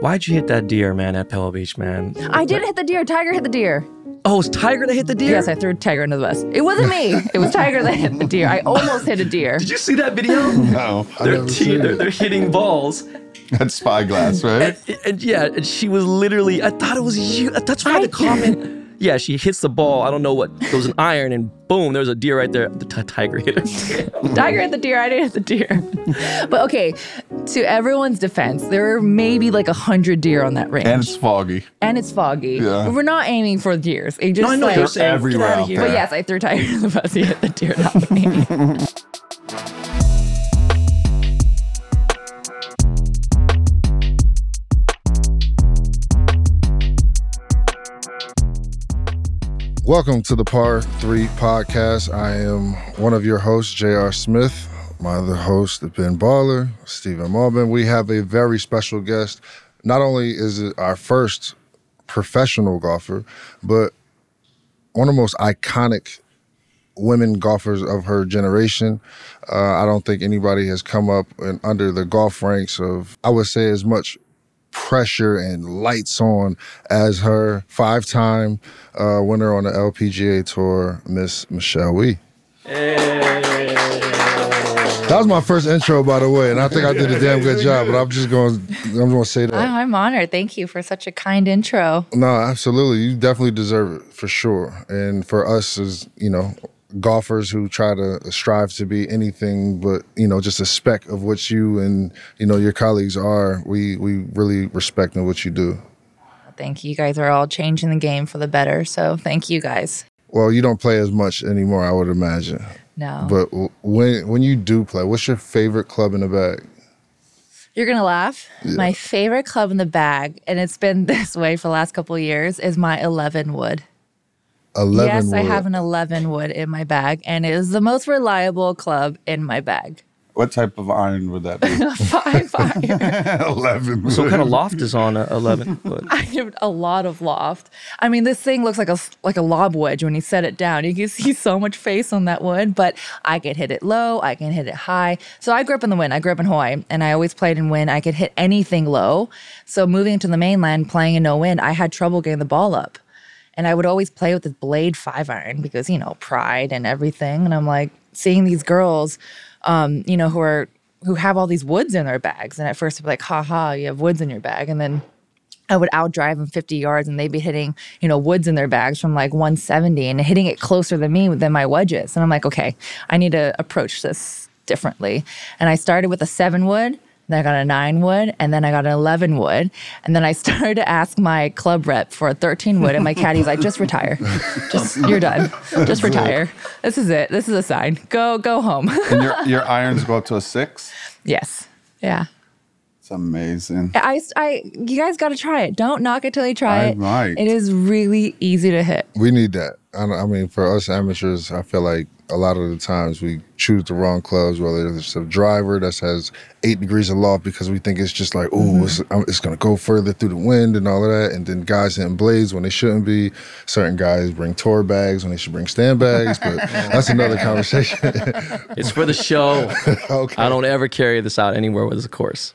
Why'd you hit that deer, man, at Pebble Beach, man? I didn't hit the deer. Tiger hit the deer. Oh, it was Tiger that hit the deer? Yes, I threw Tiger into the bus. It wasn't me. It was Tiger that hit the deer. I almost hit a deer. Did you see that video? No, they're, te- they're, they're hitting balls. That's spyglass, right? And, and yeah, and she was literally, I thought it was you. That's why I- the comment. Yeah, she hits the ball. I don't know what. There was an iron, and boom, there was a deer right there. The t- tiger hit her. Tiger hit the deer. I didn't hit the deer. But okay, to everyone's defense, there are maybe like a hundred deer on that range, and it's foggy. and it's foggy. Yeah. We're not aiming for deers. It just no, I know like, you're saying. everywhere Get out out of here. But yes, I threw Tiger in the bus. He hit the deer, not me. Welcome to the Par 3 podcast. I am one of your hosts, J.R. Smith. My other host, Ben Baller, Stephen Malbon. We have a very special guest. Not only is it our first professional golfer, but one of the most iconic women golfers of her generation. Uh, I don't think anybody has come up and under the golf ranks of, I would say, as much pressure and lights on as her five time uh, winner on the LPGA Tour, Miss Michelle Wie. That was my first intro, by the way, and I think I did a damn good job. But I'm just going, I'm going to say that. I'm honored. Thank you for such a kind intro. No, absolutely. You definitely deserve it for sure. And for us is you know, golfers who try to strive to be anything but, you know, just a speck of what you and, you know, your colleagues are, we we really respect in what you do. Thank you. You guys are all changing the game for the better. So thank you guys. Well, you don't play as much anymore, I would imagine. No. But when when you do play, what's your favorite club in the bag? You're gonna laugh. My favorite club in the bag, and it's been this way for the last couple of years, is my 11 wood. Eleven. yes, I have an 11 wood in my bag, and it is the most reliable club in my bag. What type of iron would that be? Five iron. Eleven. So what kind of loft is on a 11 wood? I have a lot of loft. I mean, this thing looks like a like a lob wedge when you set it down. You can see so much face on that wood, but I can hit it low, I can hit it high. So I grew up in the wind. I grew up in Hawaii, and I always played in wind. I could hit anything low. So moving to the mainland, playing in no wind, I had trouble getting the ball up. And I would always play with this blade five iron because, you know, pride and everything. And I'm like seeing these girls, um, you know, who are who have all these woods in their bags. And at first I'd be like, ha ha, you have woods in your bag. And then I would outdrive them 50 yards and they'd be hitting, you know, woods in their bags from like 170 and hitting it closer than me than my wedges. And I'm like, okay, I need to approach this differently. And I started with a seven wood, then I got a nine wood, and then I got an 11 wood. And then I started to ask my club rep for a 13 wood, and my caddy's like, just retire. Just, you're done. Just retire. This is it. This is a sign. Go, go home. and your your irons go up to a six. yes. Yeah. It's amazing. I, I, you guys got to try it. Don't knock it till you try I it. might. It is really easy to hit. We need that. I, I mean, for us amateurs, I feel like a lot of the times we choose the wrong clubs, whether it's a driver that has eight degrees of loft because we think it's just like, oh, it's, um, it's going to go further through the wind and all of that. And then guys hitting blades when they shouldn't be. Certain guys bring tour bags when they should bring stand bags, but that's another conversation. It's for the show. okay. I don't ever carry this out anywhere with a course.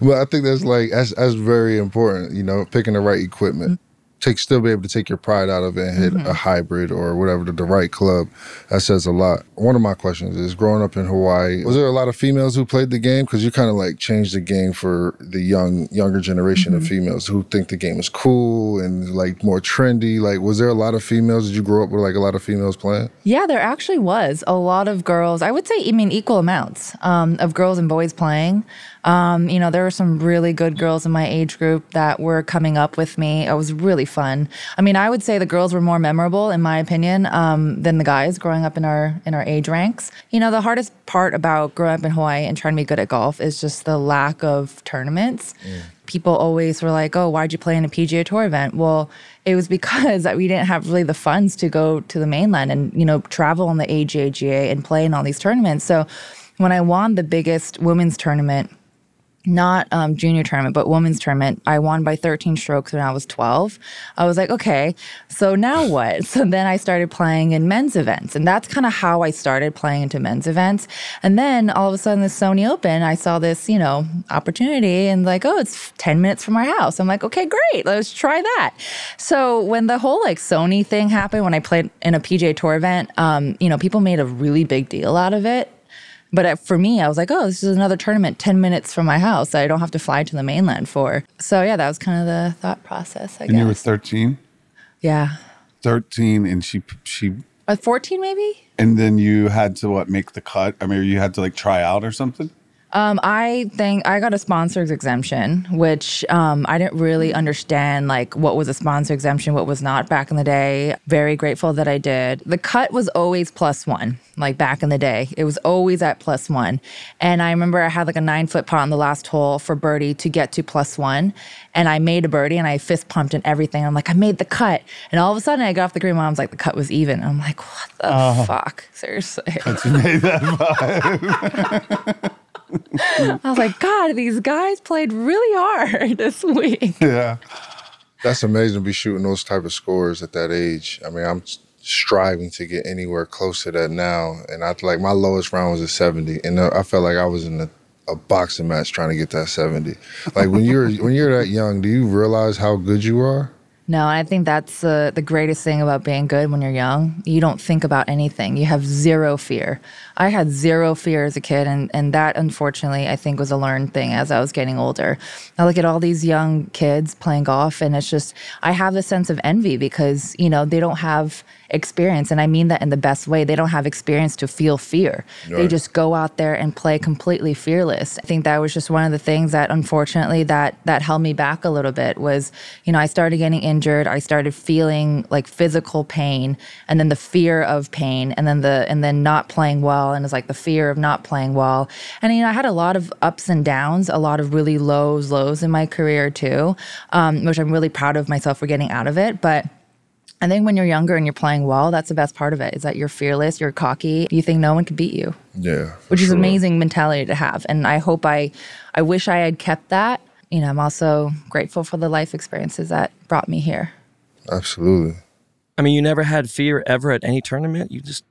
But I think that's like that's that's very important. You know, picking the right equipment. Take still be able to take your pride out of it and hit a hybrid or whatever the, the right club. That says a lot. One of my questions is: Growing up in Hawaii, was there a lot of females who played the game? Because you kind of like changed the game for the young younger generation of females who think the game is cool and like more trendy. Like, was there a lot of females? Did you grow up with like a lot of females playing? Yeah, there actually was a lot of girls. I would say, I mean, equal amounts um, of girls and boys playing. Um, you know, there were some really good girls in my age group that were coming up with me. It was really fun. I mean, I would say the girls were more memorable, in my opinion, um, than the guys growing up in our in our age ranks. You know, the hardest part about growing up in Hawaii and trying to be good at golf is just the lack of tournaments. People always were like, "Oh, why'd you play in a PGA Tour event?" Well, it was because we didn't have really the funds to go to the mainland and you know travel on the AJGA and play in all these tournaments. So when I won the biggest women's tournament not um, junior tournament, but women's tournament. I won by 13 strokes when I was 12. I was like, okay, so now what? So then I started playing in men's events. And that's kind of how I started playing into men's events. And then all of a sudden, the Sony Open, I saw this, you know, opportunity and like, oh, it's 10 minutes from our house. I'm like, okay, great, let's try that. So when the whole like Sony thing happened, when I played in a PGA Tour event, um, you know, people made a really big deal out of it. But for me, I was like, oh, this is another tournament 10 minutes from my house that I don't have to fly to the mainland for. So, yeah, that was kind of the thought process, I And you were 13? yeah. 13 and she she Uh, 14 maybe? and then you had to what make the cut? I mean, you had to like try out or something? Um, I think I got a sponsor's exemption, which um, I didn't really understand like what was a sponsor exemption, what was not back in the day. Very grateful that I did. The cut was always plus one, like back in the day. It was always at plus one. And I remember I had like a nine foot putt on the last hole for birdie to get to plus one. And I made a birdie and I fist pumped and everything. I'm like, I made the cut. And all of a sudden I got off the green. Mom's like, the cut was even. I'm like, what the fuck? Seriously. You made that vibe. I was like, God, these guys played really hard this week. yeah. That's amazing to be shooting those type of scores at that age. I mean, I'm striving to get anywhere close to that now, and I like my lowest round was a 70, and uh, I felt like I was in a, a boxing match trying to get that 70. Like when you're when you're that young, do you realize how good you are? No, I think that's uh, the greatest thing about being good when you're young. You don't think about anything. You have zero fear. I had zero fear as a kid, and, and that unfortunately I think was a learned thing as I was getting older. I look at all these young kids playing golf, and it's just I have a sense of envy because you know they don't have experience, and I mean that in the best way. They don't have experience to feel fear. They just go out there and play completely fearless. I think that was just one of the things that unfortunately that that held me back a little bit was, you know, I started getting injured, I started feeling like physical pain and then the fear of pain and then the and then not playing well and it's like the fear of not playing well. And you know, I had a lot of ups and downs, a lot of really lows, lows in my career too, um, which I'm really proud of myself for getting out of it. But I think when you're younger and you're playing well, that's the best part of it. Is that you're fearless, you're cocky, you think no one can beat you Yeah, for which is sure. amazing mentality to have and i hope i i wish i had kept that you know i'm also grateful for the life experiences that brought me here Absolutely. I mean, you never had fear ever at any tournament. You just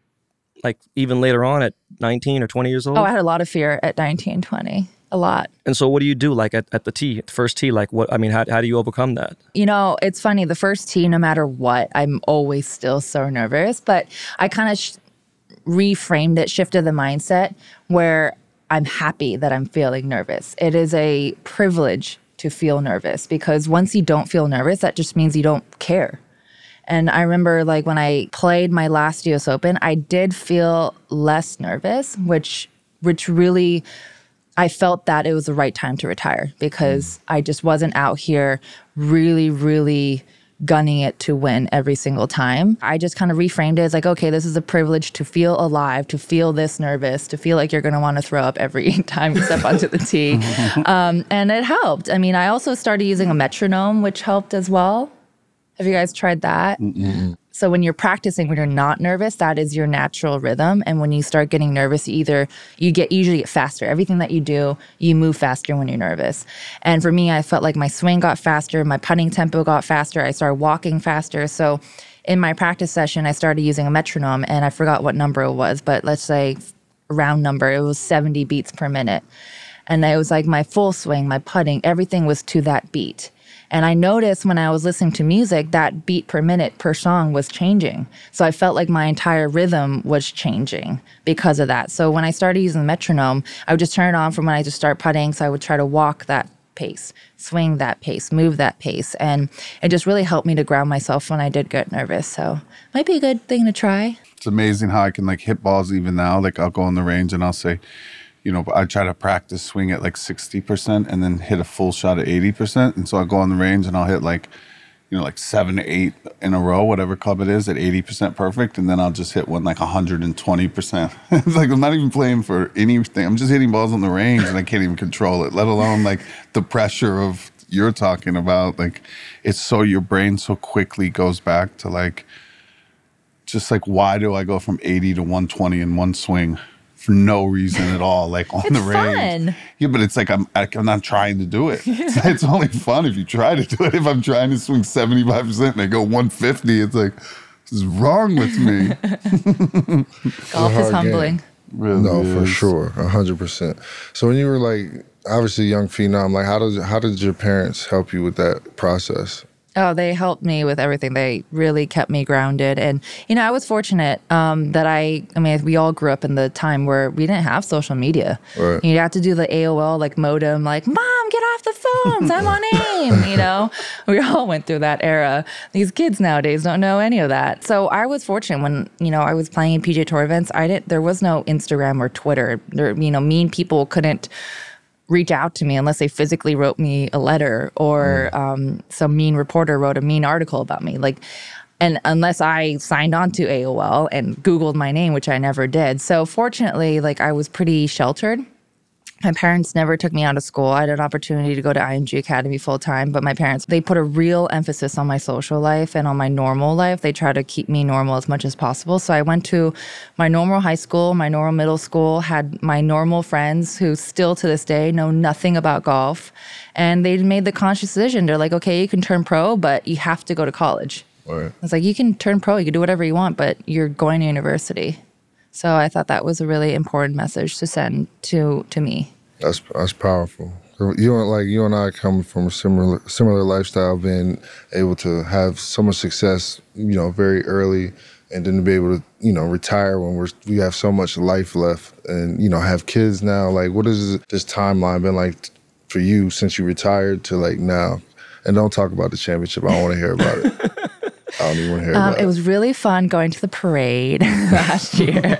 like even later on at 19 or 20 years old. oh i had a lot of fear at 19 20 a lot and so, what do you do like at, at the tee, at the first tee? Like, what? I mean, how, how do you overcome that? you know it's funny the first tee no matter what i'm always still so nervous but i kind of sh- reframed it shifted the mindset where i'm happy that i'm feeling nervous it is a privilege to feel nervous because once you don't feel nervous that just means you don't care And I remember like when I played my last US Open, I did feel less nervous, which which really I felt that it was the right time to retire because I just wasn't out here really, really gunning it to win every single time. I just kind of reframed it as like, okay, this is a privilege to feel alive, to feel this nervous, to feel like you're going to want to throw up every time you step onto the tee. Um, and it helped. I mean, I also started using a metronome, which helped as well. Have you guys tried that? So when you're practicing, when you're not nervous, that is your natural rhythm. And when you start getting nervous, either you get usually get faster. Everything that you do, you move faster when you're nervous. And for me, I felt like my swing got faster, my putting tempo got faster. I started walking faster. So in my practice session, I started using a metronome, and I forgot what number it was, but let's say round number, it was 70 beats per minute. And it was like my full swing, my putting, everything was to that beat. And I noticed when I was listening to music, that beat per minute per song was changing. So I felt like my entire rhythm was changing because of that. So when I started using the metronome, I would just turn it on from when I just start putting. So I would try to walk that pace, swing that pace, move that pace. And it just really helped me to ground myself when I did get nervous. So might be a good thing to try. It's amazing how I can like hit balls even now. Like I'll go in the range and I'll say, you know, I try to practice swing at like 60% and then hit a full shot at 80%. And so I go on the range and I'll hit like, you know, like seven eight in a row, whatever club it is, at 80% perfect. And then I'll just hit one like 120%. it's like I'm not even playing for anything. I'm just hitting balls on the range and I can't even control it, let alone like the pressure of you're talking about. Like it's so your brain so quickly goes back to like, just like why do I go from 80 to 120 in one swing for no reason at all, like on the It's range. fun. Yeah, but it's like I'm I'm not trying to do it. It's, it's only fun if you try to do it. If I'm trying to swing 75 percent and I go 150, it's like this is wrong with me. Golf is humbling. Really No, for sure, hundred percent. So when you were like obviously a young phenom, like how does how did your parents help you with that process? Oh, they helped me with everything. They really kept me grounded. And, you know, I was fortunate um, that I, I mean, we all grew up in the time where we didn't have social media. Right. You have to do the AOL like modem, like, Mom, get off the phones. I'm on AIM. You know, we all went through that era. These kids nowadays don't know any of that. So I was fortunate when, you know, I was playing in PGA Tour events. I didn't, there was no Instagram or Twitter. There, you know, mean people couldn't reach out to me unless they physically wrote me a letter or um, some mean reporter wrote a mean article about me. Like, and unless I signed on to AOL and Googled my name, which I never did. So fortunately, like I was pretty sheltered. My parents never took me out of school. I had an opportunity to go to IMG Academy full time, but my parents, they put a real emphasis on my social life and on my normal life. They try to keep me normal as much as possible. So I went to my normal high school, my normal middle school, had my normal friends who still to this day know nothing about golf. And they made the conscious decision. They're like, okay, you can turn pro, but you have to go to college. Right. It's like you can turn pro, you can do whatever you want, but you're going to university. So I thought that was a really important message to send to to me. That's that's powerful. You and like you and I come from a similar similar lifestyle, being able to have so much success, you know, very early, and then to be able to, you know, retire when we're we have so much life left, and you know, have kids now. Like, what has this timeline been like for you since you retired to like now? And don't talk about the championship. I don't want to hear about it. I don't even want to hear Um, about it was really fun going to the parade last year.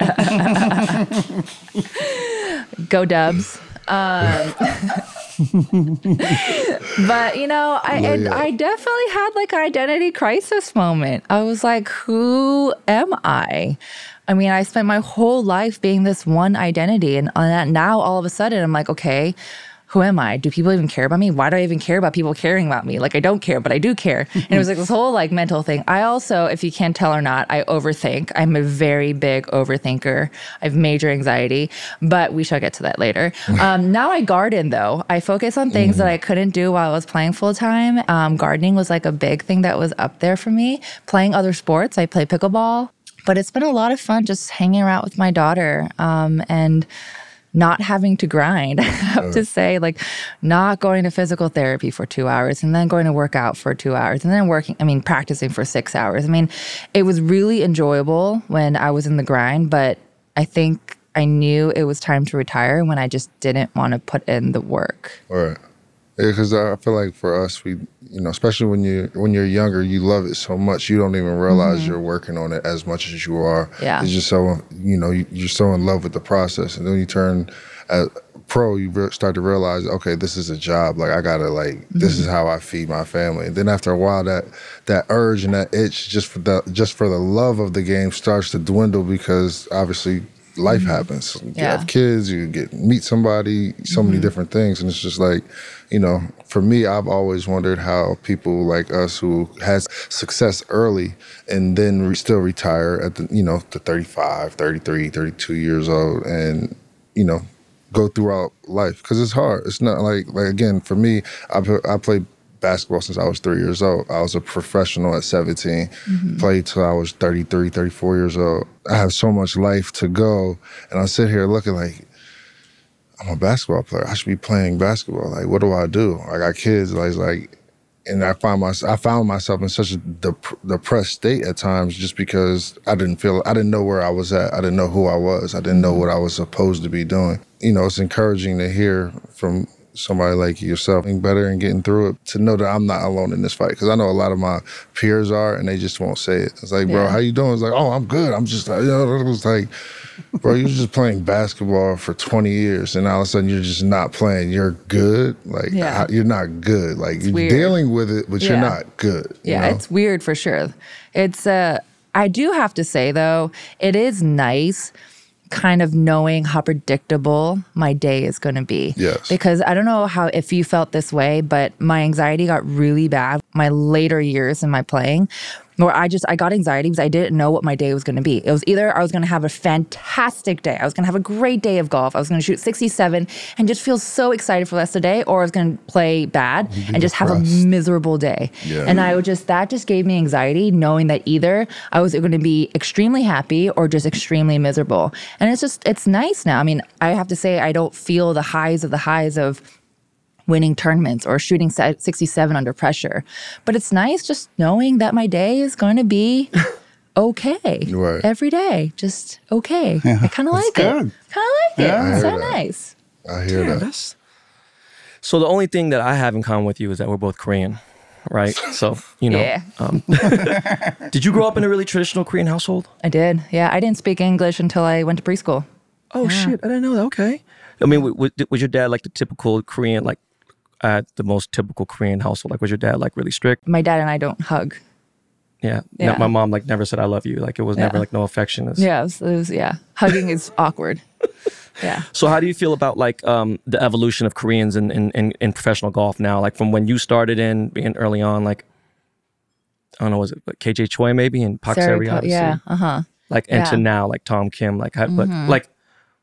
Go Dubs. Um, but you know, I Yeah, and. I definitely had like an identity crisis moment. I was like, who am I? I mean, I spent my whole life being this one identity, and that now all of a sudden I'm like, okay, who am I? Do people even care about me? Why do I even care about people caring about me? Like I don't care, but I do care. And it was like this whole like mental thing. I also, if you can't tell or not, I overthink. I'm a very big overthinker. I have major anxiety, but we shall get to that later. Um, now I garden though. I focus on things that I couldn't do while I was playing full time. Um, gardening was like a big thing that was up there for me. Playing other sports, I play pickleball, but it's been a lot of fun just hanging around with my daughter um, and not having to grind. I have to say, like, not going to physical therapy for two hours and then going to work out for two hours and then working, I mean, practicing for six hours. I mean, it was really enjoyable when I was in the grind, but I think I knew it was time to retire when I just didn't want to put in the work. All right. Yeah, because I feel like for us, we, you know, especially when you when you're younger, you love it so much you don't even realize mm-hmm. you're working on it as much as you are. Yeah. it's just so you know you, you're so in love with the process, and then you turn at pro, you re- start to realize, okay, this is a job. Like I gotta like this is mm-hmm. how I feed my family. And then after a while, that that urge and that itch just for the just for the love of the game starts to dwindle because obviously life mm-hmm. happens. You Yeah. have kids, you get meet somebody, so many mm-hmm. different things, and it's just like, you know, for me, I've always wondered how people like us who has success early and then re- still retire at the, you know, the 35, 33, 32 years old, and you know, go throughout life because it's hard. It's not like like again for me, I I played basketball since I was three years old. I was a professional at 17, mm-hmm. played till I was 33, 34 years old. I have so much life to go. And I sit here looking like, I'm a basketball player. I should be playing basketball. Like, what do I do? I got kids. Like, it's like, and I find my, I found myself in such a dep- depressed state at times just because I didn't feel, I didn't know where I was at. I didn't know who I was. I didn't know mm-hmm. what I was supposed to be doing. You know, it's encouraging to hear from somebody like yourself getting better and getting through it to know that I'm not alone in this fight because I know a lot of my peers are and they just won't say it. It's like, bro, Yeah. how you doing? It's like, oh, I'm good. I'm just, you know, it was like, bro, you was just playing basketball for 20 years and all of a sudden you're just not playing. You're good. Like, Yeah. you're not good. Like, you're weird. dealing with it, but you're not good. you Yeah, know? it's weird for sure. It's uh I do have to say though, it is nice kind of knowing how predictable my day is going to be. Yes. Because I don't know how if you felt this way, but my anxiety got really bad my later years in my playing where I just I got anxiety because I didn't know what my day was going to be. It was either I was going to have a fantastic day, I was going to have a great day of golf, I was going to shoot 67 and just feel so excited for the rest of the day, or I was going to play bad and just have a miserable day. Yeah. And I would just that just gave me anxiety knowing that either I was going to be extremely happy or just extremely miserable. And it's just it's nice now. I mean, I have to say I don't feel the highs of the highs of winning tournaments or shooting 67 under pressure. But it's nice just knowing that my day is going to be okay Right. every day. Just okay. I kind of like good. it. Kind of like Yeah. it. It's so that. nice. I hear Yeah, that. so the only thing that I have in common with you is that we're both Korean, right? So you know, Yeah. um, did you grow up in a really traditional Korean household? I did. Yeah, I didn't speak English until I went to preschool. Oh shit, I didn't know that. Okay, I mean, w- w- was your dad like the typical Korean, like uh, the most typical Korean household? Like, was your dad like really strict? My dad and I don't hug. Yeah, No, Yeah. my mom like never said I love you. Like, it was never like no affection. It's- Yeah, it was, it was- yeah. Hugging is awkward. Yeah. So how do you feel about like um, the evolution of Koreans in, in, in, in professional golf now? Like from when you started in being early on, like I don't know, was it like KJ Choi maybe and Sarah Seri, obviously? yeah. Uh huh. Like and to Yeah. Mm-hmm. now, like Tom Kim, like how, but like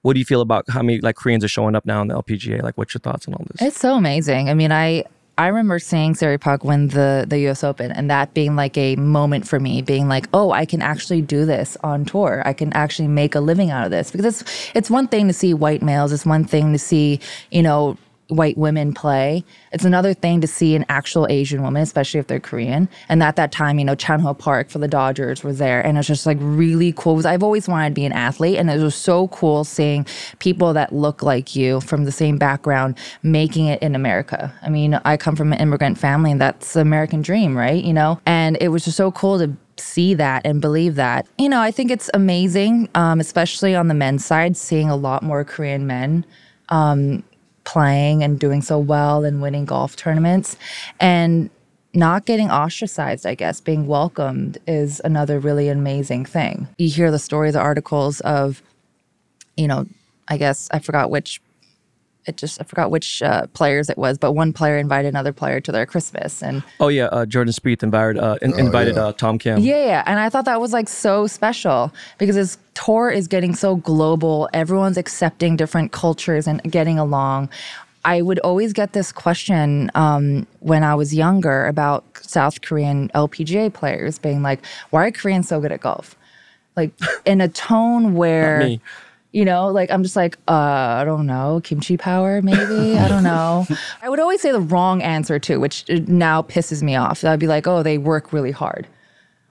what do you feel about how many like Koreans are showing up now in the LPGA? Like what's your thoughts on all this? It's so amazing. I mean, I I remember seeing Se Ri Pak win the the U.S. Open, and that being like a moment for me, being like, oh, I can actually do this on tour. I can actually make a living out of this because it's it's one thing to see white males. It's one thing to see you know white women play. It's another thing to see an actual Asian woman, especially if they're Korean. And at that time, you know, Chanho Park for the Dodgers was there. And it's just like really cool. I've always wanted to be an athlete. And it was so cool seeing people that look like you from the same background making it in America. I mean, I come from an immigrant family and that's the American dream, right? You know? And it was just so cool to see that and believe that. You know, I think it's amazing, um, especially on the men's side, seeing a lot more Korean men playing and doing so well and winning golf tournaments and not getting ostracized, I guess, being welcomed is another really amazing thing. You hear the stories, the articles of, you know, I guess I forgot which, it just, I forgot which uh, players it was, but one player invited another player to their Christmas. And oh yeah, uh, Jordan Spieth invited uh, in, invited yeah. uh, Tom Kim. yeah, yeah, and I thought that was like so special because this tour is getting so global. Everyone's accepting different cultures and getting along. I would always get this question um, when I was younger about South Korean LPGA players being like, "Why are Koreans so good at golf?" Like in a tone where. You know, like I'm just like, uh, I don't know, kimchi power, maybe. I don't know. I would always say the wrong answer too, which uh, now pisses me off. I'd be like, oh, they work really hard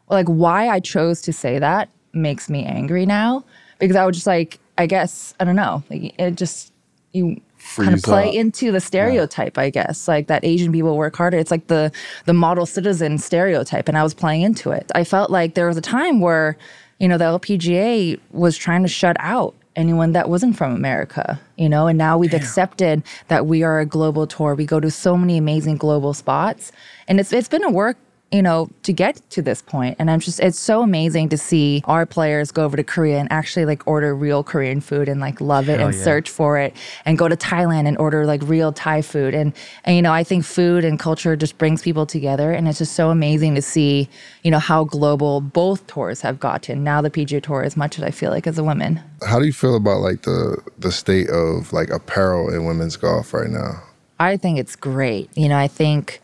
like why I chose to say that makes me angry now because I was just like I guess I don't know like it just you kind of play up. into the stereotype I guess like that Asian people work harder it's like the the model citizen stereotype and I was playing into it I felt like there was a time where you know the LPGA was trying to shut out anyone that wasn't from America, you know, and now we've accepted that we are a global tour. We go to so many amazing global spots. And it's it's been a work you know, to get to this point. And I'm just, it's so amazing to see our players go over to Korea and actually like order real Korean food and like love it Hell and yeah. search for it and go to Thailand and order like real Thai food. And, and, you know, I think food and culture just brings people together. And it's just so amazing to see, you know, how global both tours have gotten. Now the PGA Tour as much as I feel like as a woman. How do you feel about like the the state of like apparel in women's golf right now? I think it's great. You know, I think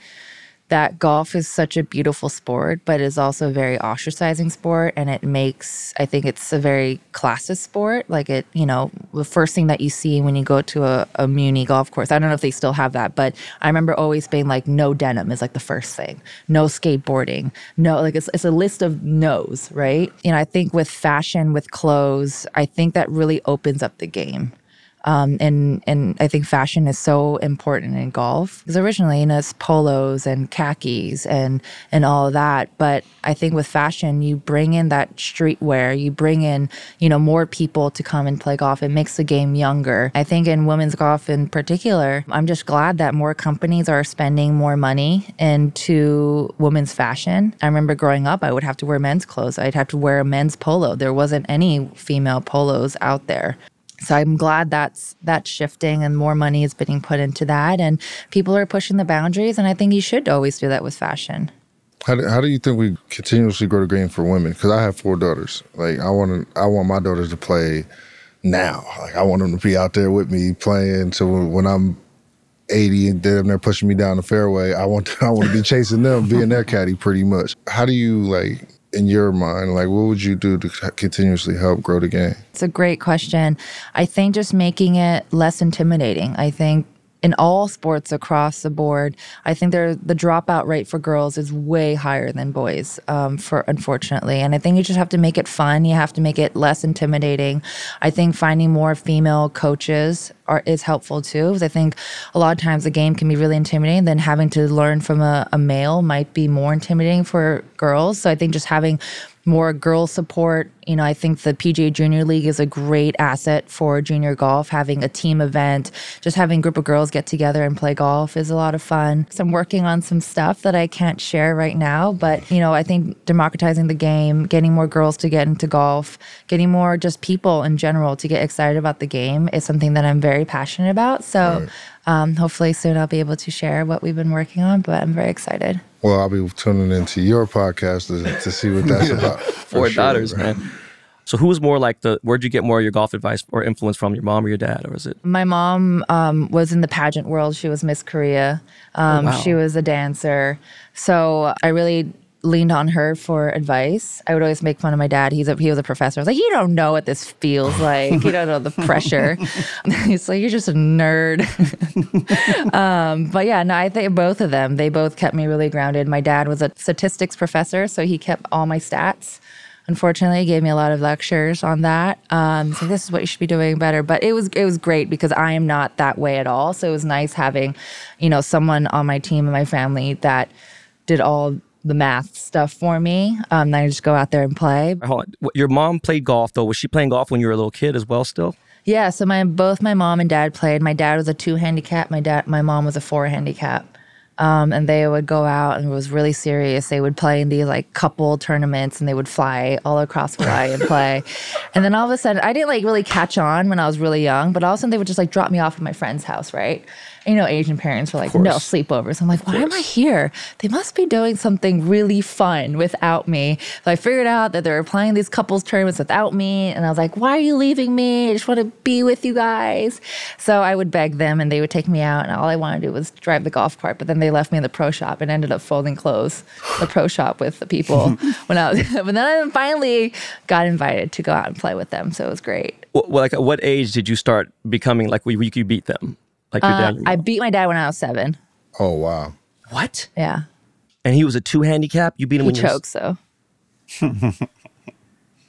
that golf is such a beautiful sport, but is also a very ostracizing sport. And it makes, I think it's a very classist sport. Like it, you know, the first thing that you see when you go to a, a Muni golf course, I don't know if they still have that, but I remember always being like, no denim is like the first thing, no skateboarding, no, like it's, it's a list of no's, right? You know, I think with fashion, with clothes, I think that really opens up the game um, and and I think fashion is so important in golf because originally you know it's polos and khakis and and all of that, but I think with fashion you bring in that streetwear, you bring in you know more people to come and play golf. It makes the game younger. I think in women's golf in particular, I'm just glad that more companies are spending more money into women's fashion. I remember growing up, I would have to wear men's clothes. I'd have to wear a men's polo. There wasn't any female polos out there. So I'm glad that's that's shifting and more money is being put into that and people are pushing the boundaries and I think you should always do that with fashion. How do, how do you think we continuously grow the game for women? Because I have four daughters. Like I want to, I want my daughters to play now. Like I want them to be out there with me playing. So when, I'm 80 and they're, they're pushing me down the fairway, I want to, I want to be chasing them, being their caddy pretty much. How do you like in your mind, like what would you do to continuously help grow the game? It's a great question. I think just making it less intimidating. I think in all sports across the board, I think the dropout rate for girls is way higher than boys. Um, for unfortunately, and I think you just have to make it fun. You have to make it less intimidating. I think finding more female coaches are is helpful too. I think a lot of times the game can be really intimidating. Then having to learn from a, a male might be more intimidating for girls. So I think just having more girl support. You know, I think the PGA Junior League is a great asset for junior golf. Having a team event, just having a group of girls get together and play golf is a lot of fun. So I'm working on some stuff that I can't share right now, but you know, I think democratizing the game, getting more girls to get into golf, getting more just people in general to get excited about the game is something that I'm very passionate about. So um, hopefully soon I'll be able to share what we've been working on, but I'm very excited. Well, I'll be tuning into your podcast to, to see what that's about. Four sure, daughters, bro. man. So who was more like the? Where'd you get more of your golf advice or influence from? Your mom or your dad, or is it? My mom um, was in the pageant world. She was Miss Korea. Um, wow. She was a dancer. So I really leaned on her for advice. I would always make fun of my dad. He's a, he was a professor. I was like, you don't know what this feels like. You don't know the pressure. He's like, you're just a nerd. um, but yeah, no, I think both of them, they both kept me really grounded. My dad was a statistics professor, so he kept all my stats. Unfortunately, he gave me a lot of lectures on that. Um, so this is what you should be doing better. But it was it was great because I am not that way at all. So it was nice having, you know, someone on my team and my family that did all the math stuff for me. Um, then I just go out there and play. Hold on. Your mom played golf though. Was she playing golf when you were a little kid as well? Still? Yeah, so my both my mom and dad played. My dad was a two handicap. My dad, my mom was a four handicap. Um, and they would go out and it was really serious. They would play in these like couple tournaments and they would fly all across Hawaii and play. And then all of a sudden, I didn't like really catch on when I was really young, but all of a sudden they would just like drop me off at my friend's house, right? You know, Asian parents were like, no sleepovers. I'm like, why am I here? They must be doing something really fun without me. So I figured out that they were playing these couples tournaments without me. And I was like, why are you leaving me? I just want to be with you guys. So I would beg them and they would take me out. And all I wanted to do was drive the golf cart. But then they left me in the pro shop and ended up folding clothes, the pro shop with the people when I was, but then I finally got invited to go out and play with them. So it was great. Well, like at what age did you start becoming like we, you could beat them? Like your dad. Uh, and your I beat my dad when I was seven. Oh wow. what? Yeah. And he was a two handicap. You beat him He when you were- chokes though.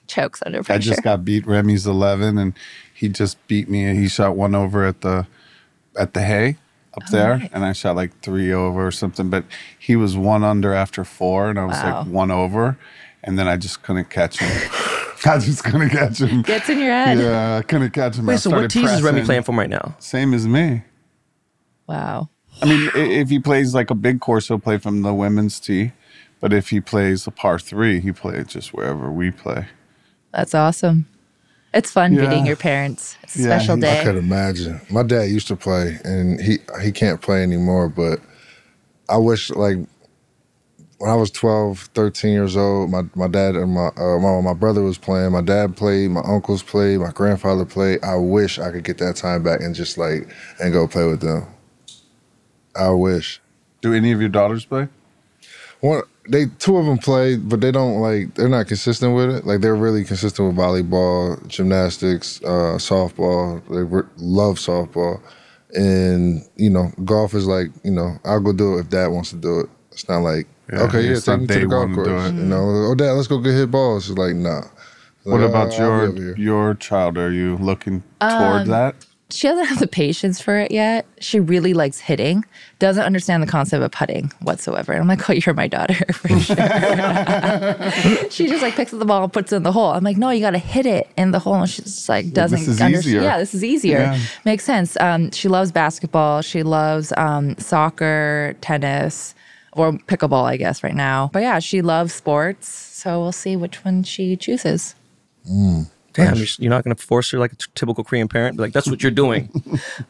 chokes under pressure. I just got beat. Remy's eleven, and he just beat me. He shot one over at the at the hay up there, nice. and I shot like three over or something. But he was one under after four, and I was Wow. like one over, and then I just couldn't catch him. I just couldn't catch him. Gets in your head. Yeah, I couldn't catch him. I Wait, so what started tees is Remy pressing. playing for right now? Same as me. Wow. I mean, if he plays like a big course, he'll play from the women's tee. But if he plays a par three, he plays just wherever we play. That's awesome. It's fun Yeah. beating your parents. It's a Yeah, special he- I could imagine. My dad used to play, and he he can't play anymore. But I wish, like, when I was 12, 13 years old, my, my dad and my, uh, my my brother was playing. My dad played. My uncles played. My grandfather played. I wish I could get that time back and just like and go play with them. I wish. Do any of your daughters play? One, they two of them play, but they don't like. They're not consistent with it. Like they're really consistent with volleyball, gymnastics, uh, softball. They re- love softball, and you know, golf is like you know, I'll go do it if Dad wants to do it. It's not like Yeah, okay, yeah, it's take me to the golf wanna do course. it. You know, oh Dad, let's go get hit balls. It's like nah. What Like, about "Oh, I'll your over here." your child? Are you looking Um, toward that? She doesn't have the patience for it yet. She really likes hitting, doesn't understand the concept of putting whatsoever. And I'm like, oh, you're my daughter for sure. she just like picks up the ball and puts it in the hole. I'm like, no, you got to hit it in the hole. And she's just like, doesn't is understand. easier. Yeah, this is easier. Yeah. Makes sense. Um, she loves basketball. She loves um, soccer, tennis, or pickleball, I guess, right now. But yeah, she loves sports. So we'll see which one she chooses. Damn, you're, you're not going to force her like a t- typical Korean parent. Be like, that's what you're doing.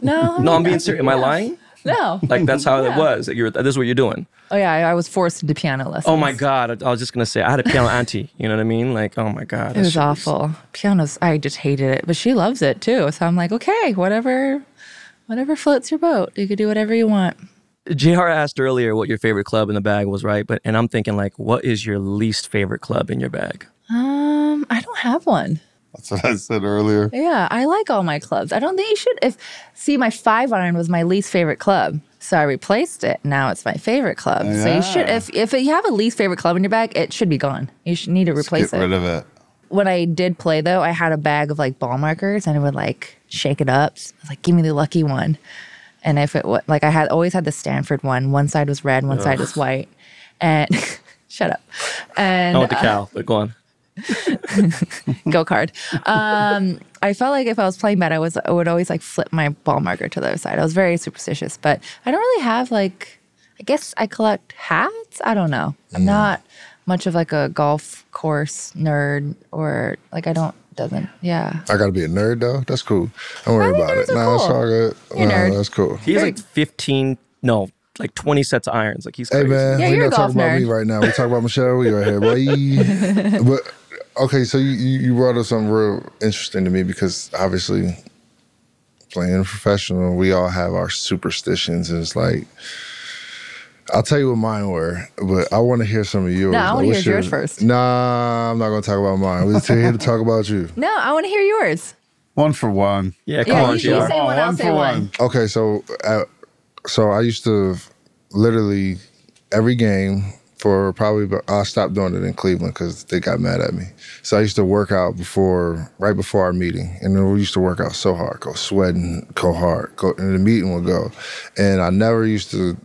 No, no, I'm being serious. Am I lying? No. Like that's how Yeah. it was. Like, you're, this is what you're doing. Oh yeah, I, I was forced into piano lessons. Oh my god! I, I was just gonna say I had a piano auntie. You know what I mean? Like, oh my god, It was awful. Pianos, I just hated it, but she loves it too. So I'm like, okay, whatever, whatever floats your boat. You could do whatever you want. Jr. asked earlier what your favorite club in the bag was, right? But and I'm thinking like, what is your least favorite club in your bag? Um, I don't have one. That's what I said earlier. Yeah, I like all my clubs. I don't think you should. If see, my five iron was my least favorite club, so I replaced it. Now it's my favorite club. So you should, if if you have a least favorite club in your bag, it should be gone. You should need to replace Get it. rid of it. when I did play though, I had a bag of like ball markers and I would like shake it up. I was like, give me the lucky one. And if it was like I had always had the Stanford one. One side was red, one side was white. And shut up. And I went to uh, Cal, but go on. go card. Um, I felt like if I was playing bad, I was I would always like flip my ball marker to the other side. I was very superstitious, but I don't really have like. I guess I collect hats. I don't know. I'm not much of like a golf course nerd or like I don't doesn't yeah. I gotta be a nerd though. That's cool. Don't worry about it. nerds are Nah, it's all good. You're a nerd. that's cool. He has like 15, no, like 20 sets of irons. Like he's Hey man, Yeah, we you're a not talking golf about me right now. We're talking about Michelle. We right here, boy. but okay, so you you you brought up something real interesting to me because obviously playing professional, we all have our superstitions. And it's like I'll tell you what mine were, but I want to hear some of yours. No, I wanna What's hear yours first. Nah, I'm not gonna talk about mine. We're here to talk about you. No, I want to hear yours. One for one. Yeah, come Yeah, on, you should say one, I'll one say for one. one. Okay, so uh, so I used to literally every game for probably about- I stopped doing it in Cleveland because they got mad at me. So I used to work out before, right before our meeting, and then we used to work out so hard, go sweating, go hard, go, and the meeting would go, and I never used to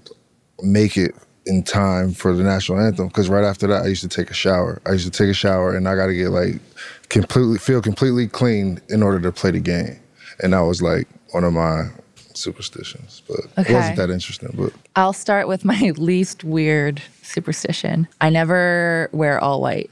make it in time for the national anthem because right after that I used to take a shower. I used to take a shower and I got to get like completely feel completely clean in order to play the game, and that was like one of my superstitions. But it wasn't that interesting. But I'll start with my least weird superstition. I never wear all white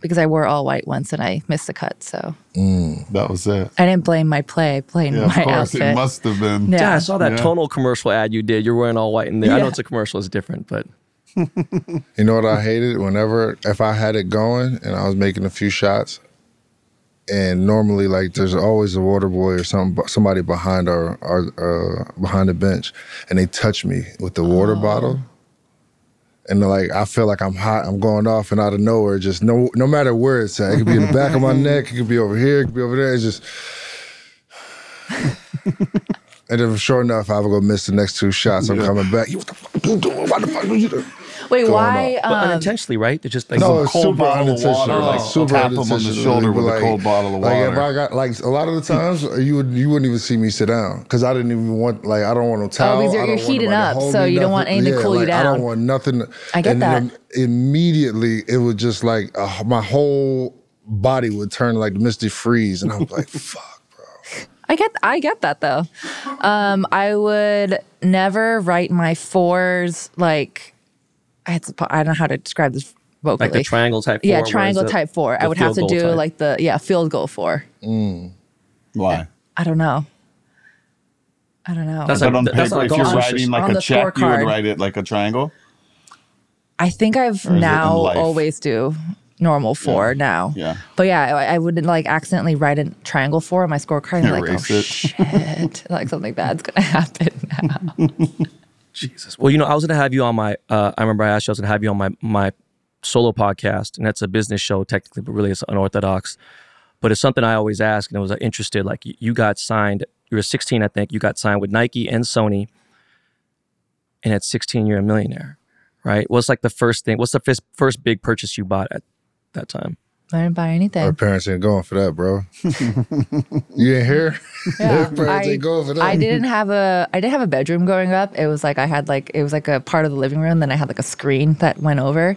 because I wore all white once and I missed the cut. So mm. That was it. I didn't blame my play. I blamed Yeah, of my course. outfit. It must have been. Yeah. Yeah, I saw that Yeah. tonal commercial ad you did. You're wearing all white in there. I know it's a commercial, it's different, but you know what I hated? Whenever if I had it going and I was making a few shots, and normally like there's always a water boy or some somebody behind our our uh, behind the bench, and they touch me with the water bottle. And like I feel like I'm hot, I'm going off, and out of nowhere, just no no matter where it's at, it could be in the back of my neck, it could be over here, it could be over there. It's just, and then sure enough, I would go miss the next two shots. I'm coming back. You what the fuck you doing? Why the fuck you doing? Wait, going why? but Um, unintentionally, right? They're just like No, some it's cold super bottle of unintentional. water, Like like, super tap 'em on the shoulder with a cold bottle of Like if water. I got like a lot of the times you would you wouldn't even see me sit down because I didn't even want like I don't want no towel. Oh, because you're- I don't you're want heating up, so me, you don't want nothing. anything to Yeah, cool you like, I don't want nothing. I get and that. then immediately it was just like uh, my whole body would turn like misty freeze, and I was like, "Fuck." Bro. I get I get that though. Um, I would never write my fours like I had to, I don't know how to describe this vocally. like the triangle type four. yeah, triangle type four. I would have to do type. like the yeah field goal four. Mm. Why? I don't know. I don't know. That's But on like- that's paper, like if you're writing like a check, you would write it like a triangle. I think I've is it in now always do normal four now. Yeah. But yeah, I, I wouldn't like accidentally write a triangle four on my scorecard and be like, oh Erase it. shit, like something bad's gonna happen now. Jesus. Well, you know, I was going to have you on my. Uh, I remember I asked you I was going to have you on my my solo podcast, and that's a business show technically, but really it's unorthodox. But it's something I always ask, and I was uh, interested. Like you, got signed. You were 16, I think. You got signed with Nike and Sony, and at 16, you're a millionaire, right? What's like the first thing? What's the first first big purchase you bought at that time? I didn't buy anything. Our parents ain't going for that, bro. you ain't here. Yeah, parents I- ain't going for that. I didn't have a I didn't have a bedroom growing up. It was like I had like it was like a part of the living room. Then I had like a screen that went over.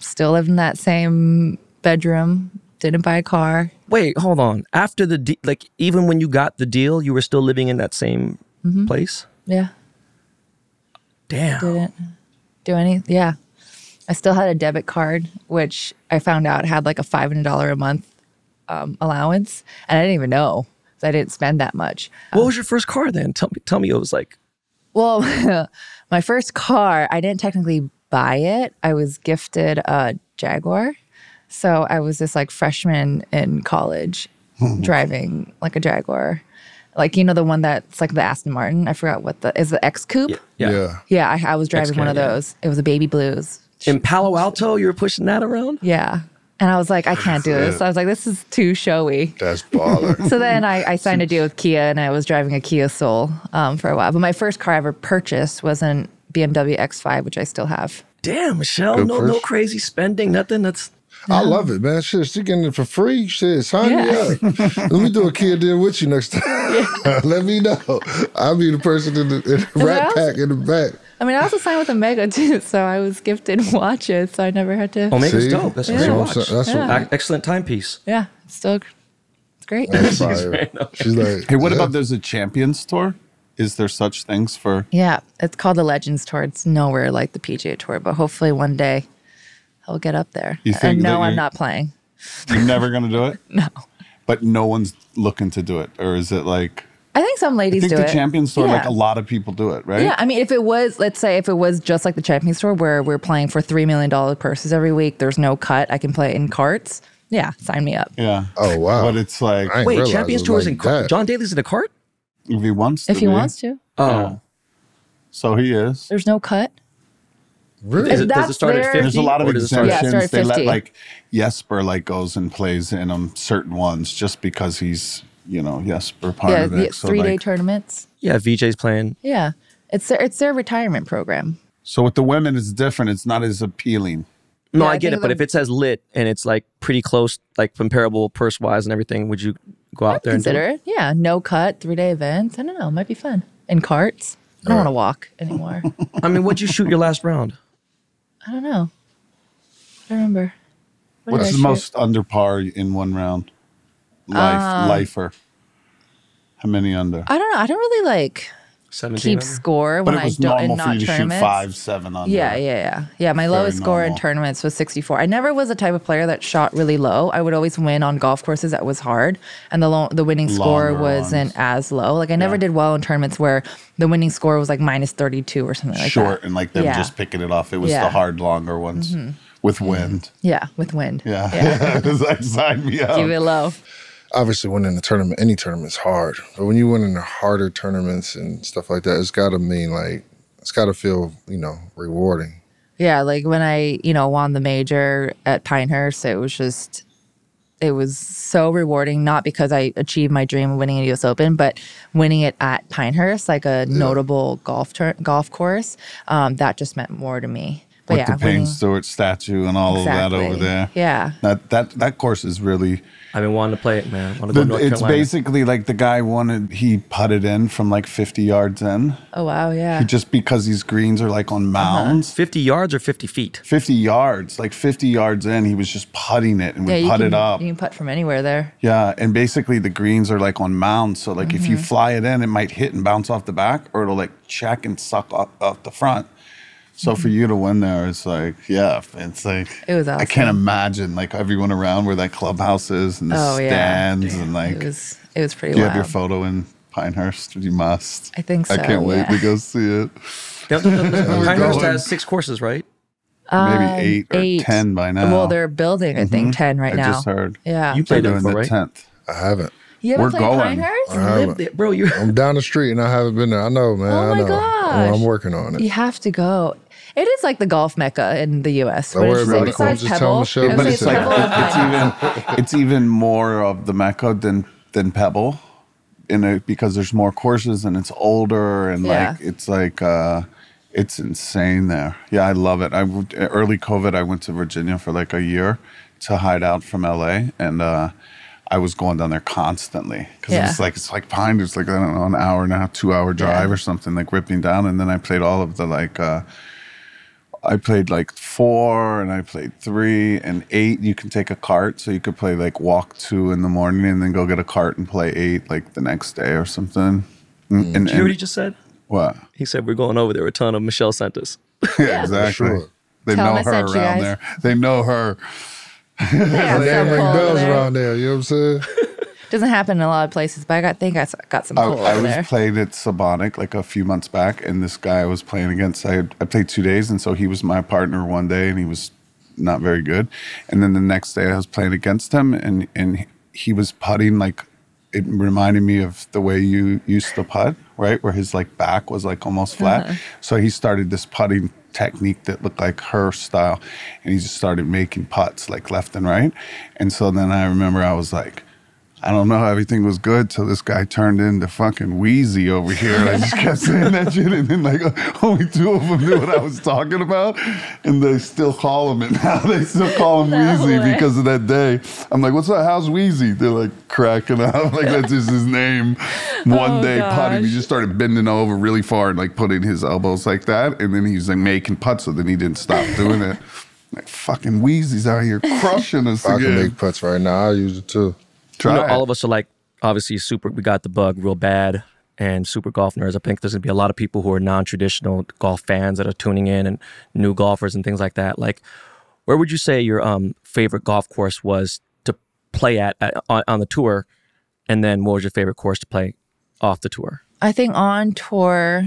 Still lived in that same bedroom. Didn't buy a car. Wait, hold on. After the de- like, even when you got the deal, you were still living in that same Mm-hmm. place. Yeah, Damn. didn't do any. Yeah, I still had a debit card, which I found out had like a five hundred dollar a month um, allowance, and I didn't even know 'cause I didn't spend that much. What was your first car then? Tell me. Tell me it was like. Well, my first car, I didn't technically buy it. I was gifted a Jaguar. So I was this like freshman in college driving like a Jaguar. Like, you know, the one that's like the Aston Martin. I forgot what the is the X Coupe. Yeah. Yeah. Yeah, I, I was driving one of XK, yeah. those. It was a baby blues. In Palo Alto, you were pushing that around? Yeah. And I was like, I can't do this. I was like, this is too showy. That's baller. So then I, I signed a deal with Kia and I was driving a Kia Soul um, for a while. But my first car I ever purchased was an BMW X5, which I still have. Damn, Michelle, Good no, no crazy spending, nothing. That's I love it, man. Shit, she getting it for free. Shit, sign me up. Let me do a kid deal with you next time. Let me know. I'll be the person in the, in the rat else? pack in the back. I mean, I also signed with Omega too, so I was gifted watches, so I never had to. Omega's See? dope. That's a great watch. saying. That's what- Excellent timepiece. Yeah, it's still, it's great. That's fire. She's like, Hey, what yeah. about there's a Champions Tour? Is there such things for? Yeah, it's called the Legends Tour. It's nowhere like the PGA Tour, but hopefully one day I'll get up there. You think and no, I'm not playing. You're never gonna do it, No, but no one's looking to do it, or is it like? I think some ladies I ladies think do the it. Champions Tour, like a lot of people do it, right? Yeah, I mean, if it was, let's say, if it was just like the Champions Tour where we're playing for $3 million purses every week, there's no cut, I can play in carts. Yeah, sign me up. Yeah. Oh, wow. But it's like I Wait, Champions it was Tour is like in cart. John Daly's in a cart? if he wants to If he be. wants to, Oh. So he is. there's no cut. Really? Is it, does it start at 50? There's a lot of it start exemptions. at- Yeah, they let 50. like Jesper like goes and plays in them certain ones just because he's you know Jesper part yeah, of the it. So three day like, tournaments. Yeah, Vijay's playing. Yeah, it's their, it's their retirement program. so with the women it's different. It's not as appealing. No, Yeah, I I get it, but if it says lit and it's like pretty close, like comparable purse wise and everything, would you go out there and Consider it? it. Yeah, no cut, three day events. I don't know, it might be fun. In carts. I don't want to walk anymore. I mean, what'd you shoot your last round? I don't know. I don't remember. What What's the shoot? most under par in one round? Life Um, lifer. How many under? I don't know. I don't really like 17. Keep under? score but when it was I don't normal in not you to shoot tournaments. five, seven under. Yeah, yeah, yeah. Yeah, my lowest score in tournaments was 64. I never was a type of player that shot really low. I would always win on golf courses that was hard, and the lo- the winning score Longer wasn't ones. as low. Like I never Yeah. did well in tournaments where the winning score was like minus 32 or something like Short that. Short and like them Yeah. just picking it off. It was Yeah. Mm-hmm. the hard, longer ones with wind. Yeah, with wind. Yeah. Yeah. it was like sign me up. Keep it low. Obviously, winning a tournament, any tournament's hard. But when you win in the harder tournaments and stuff like that, it's got to mean like, it's got to feel, you know, rewarding. Yeah, like when I, you know, won the major at Pinehurst, it was just it was so rewarding, not because I achieved my dream of winning a US Open, but winning it at Pinehurst, like a notable golf tur- golf course, um, that just meant more to me. But with yeah, the Payne winning- Stewart statue and all of that over there. Yeah. That that that course is really I've been wanting to play it, man. I want to go to North it's Carolina. basically like the guy wanted he putted in from like 50 yards in Oh wow, yeah. just because these greens are like on Uh-huh. mounds 50 yards or 50 feet? 50 yards like 50 yards in he was just putting it and yeah, would you put can, it up You can putt from anywhere there. yeah and basically the greens are like on mounds so like if Mm-hmm. you fly it in it might hit and bounce off the back or it'll like check and suck up, up the front so for you to win there it's like yeah it's like Mm-hmm. It was Awesome. i can't imagine like everyone around where that clubhouse is and the Oh, yeah. stands and like It was it was pretty Do you wild. have your photo in Pinehurst? You must. I think so. I can't wait yeah. to go see it. Pinehurst has six courses, right? Maybe Um, eight or ten by now. Well, they're building, I think, ten right I now. just heard. Yeah. You played there doing the right? tenth. I haven't. You haven't We're played going. Pinehurst? I You haven't. lived there, bro. You I'm down the street and I haven't been there. I know, man. Oh I my know. gosh. I'm working on it. You have to go. It is like the golf mecca in the U.S. Don't But worry it's- about it. besides just Pebble, telling Michelle I would But say it's like Pebble it's even it's even more of the mecca than than Pebble, in it because there's more courses and it's older and Yeah. like it's like uh, it's insane there. Yeah, I love it. I would- early COVID, I went to Virginia for like a year to hide out from LA and. uh I was going down there constantly because Yeah. it's like it's like Pine. It's like I don't know, an hour and a half, two hour drive Yeah. or something, like ripping down. And then I played all of the like uh, I played like four and I played three and eight. You can take a cart, so you could play like walk two in the morning and then go get a cart and play eight like the next day or something. Mm, mm. And, and, Did you hear what he just said? what? He said we're going over there. A ton of Michelle sent us. Yeah, exactly. sure. They Tell know her around there. They know her. They have They ain't ring bells around there. You know what I'm saying? Doesn't happen in a lot of places, but I got think I got some I, pull I was there. played at Sebonack like a few months back, and this guy I was playing against, I, I played two days, and so he was my partner one day, and he was not very good. And then the next day I was playing against him, and and he was putting like it reminded me of the way you used to putt, right? Where his like back was like almost flat. Uh-huh. So he started this putting technique that looked like her style, and he just started making putts like left and right. And so then I remember I was like. I don't know. how Everything was good till this guy turned into fucking Wheezy over here. And I just kept saying that shit, and then like only two of them knew what I was talking about, and they still call him it now. They still call him No Wheezy way. because of that day. I'm like, "What's up? How's Wheezy?" They're like cracking up. Like that's just his name. One Oh, day putting, he just started bending over really far and like putting his elbows like that, and then he was like making putts. So then he didn't stop doing it. Like fucking Wheezy's out here crushing us I can make putts right now. I use it too. Try you know, it. all of us are like obviously super. We got the bug real bad, and super golf nerds. I think there's gonna be a lot of people who are non-traditional golf fans that are tuning in, and new golfers and things like that. Like, where would you say your um favorite golf course was to play at, at on, on the tour, and then what was your favorite course to play off the tour? I think on tour,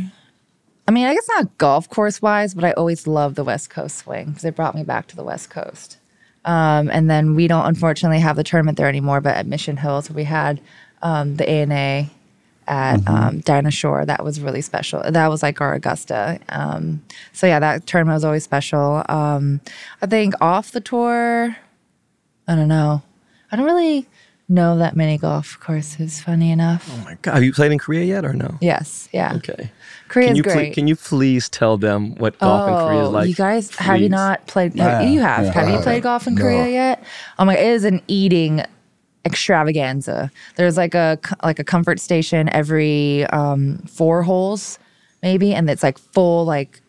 I mean, I guess not golf course wise, but I always loved the West Coast swing because it brought me back to the West Coast. Um, and then we don't unfortunately have the tournament there anymore, but at Mission Hills we had um, the ANA at um, Dinah Shore. That was really special. That was like our Augusta. Um, so yeah, that tournament was always special. Um, I think off the tour, I don't know. I don't really know that many golf courses. Funny enough. Oh my god, have you played in Korea yet or no? Yes. Yeah. Okay. Korea's can you great. pl- can you please tell them what golf in Korea is like? Oh, you guys, have you not played? Yeah, you have. yeah. have you played golf in No. Korea yet? Oh my! It is an eating extravaganza. There's like a like a comfort station every um, four holes, maybe, and it's like full like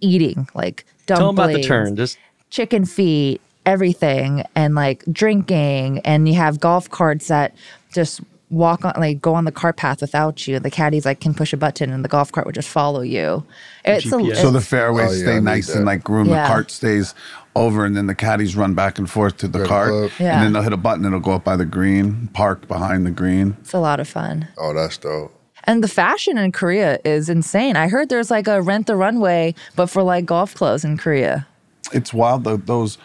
eating, like dumplings, Tell them about the turn. Just chicken feet, everything, and like drinking, and you have golf carts that just walk on like go on the cart path without you. The caddies like can push a button and the golf cart would just follow you. It's a, GPS. So the fairways Oh, yeah, stay need nice that. and like groomed. Yeah. The cart stays over, and then the caddies run back and forth to the Good cart. Yeah. and then they'll hit a button. It'll go up by the green, park behind the green. it's a lot of fun. Oh, that's dope. And the fashion in Korea is insane. I heard there's like a rent the runway, but for like golf clothes in Korea. It's wild. tho- Those,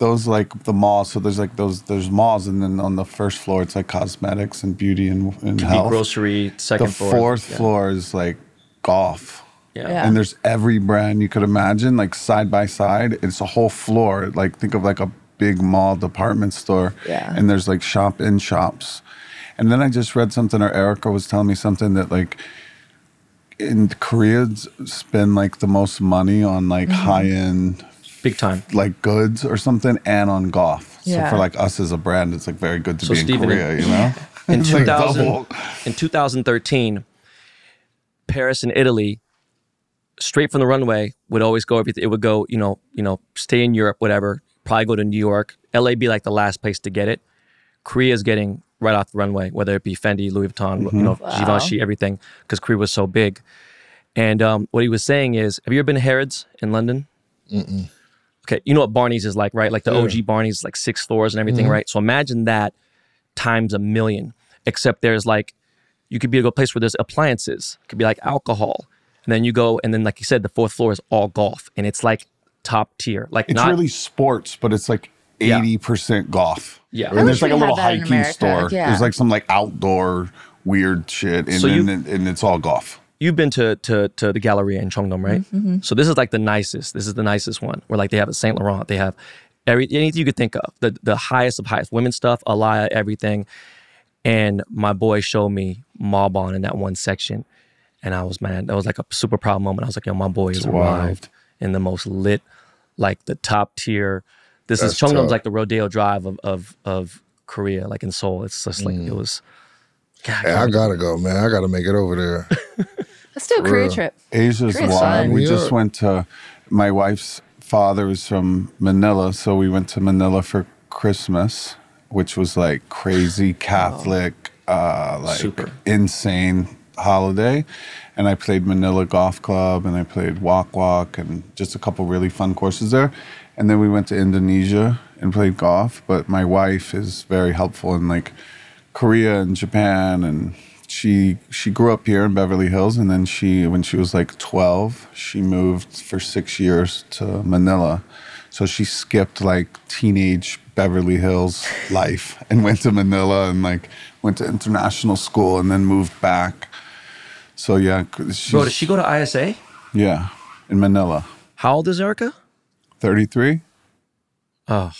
those like the malls. So there's like those. There's malls, and then on the first floor, it's like cosmetics and beauty and, and health. grocery. the Second floor. fourth Yeah. floor is like golf. Yeah. Yeah. And there's every brand you could imagine, like side by side. It's a whole floor. Like think of like a big mall department store. Yeah. And there's like shop in shops. And then I just read something, or Erica was telling me something that like in Korea spend like the most money on like Mm-hmm. high end Big time. like goods or something and on golf. So for like us as a brand, it's like very good to So be Stephen, in Korea, you know? In It's like 2000, double. in 2013, Paris and Italy, straight from the runway, would always go everything. It would go, you know, you know, stay in Europe, whatever. Probably go to New York. LA be like the last place to get it. Korea's getting right off the runway, whether it be Fendi, Louis Vuitton, you know, Givenchy, everything, because Korea was so big. And um, what he was saying is, have you ever been to Harrods in London? Okay, you know what Barney's is like, right? Like the OG Barney's, like six floors and everything, mm-hmm. right? So imagine that times a million. Except there's like, you could be a place where there's appliances, it could be like alcohol, and then you go, and then like you said, the fourth floor is all golf, and it's like top tier, like It's not really sports, but it's like eighty percent golf. Yeah. I and wish there's like a little that in hiking America, store. yeah. There's like some like outdoor weird shit, and So you- then and it's all golf. You've been to to to the Galleria in Cheongdam, right? Mm-hmm, So this is like the nicest. This is the nicest one where like they have a Saint Laurent, they have every anything you could think of, the the highest of highest, women's stuff, Alaïa, everything. And my boy showed me Malbon in that one section, and I was man, that was like a super proud moment. I was like, yo, my boy has arrived in the most lit, like the top tier. This is That's Cheongdam's like the Rodeo Drive of of of Korea, like in Seoul. It's just like Mm. it was. God, Hey, I gotta go, man. I gotta make it over there. Let's do a Korea real. trip. Asia's Korea's wild. We Yeah. just went to my wife's father was from Manila, so we went to Manila for Christmas, which was like crazy Catholic, uh, like Super. insane holiday. And I played Manila Golf Club and I played Wack Wack and just a couple really fun courses there. And then we went to Indonesia and played golf. But my wife is very helpful in like Korea and Japan, and she she grew up here in Beverly Hills, and then she when she was like twelve, she moved for six years to Manila. So she skipped like teenage Beverly Hills life and went to Manila and like went to international school and then moved back. So yeah, Bro, did she go to ISA? yeah, in Manila. How old is Erica? 33? Oh,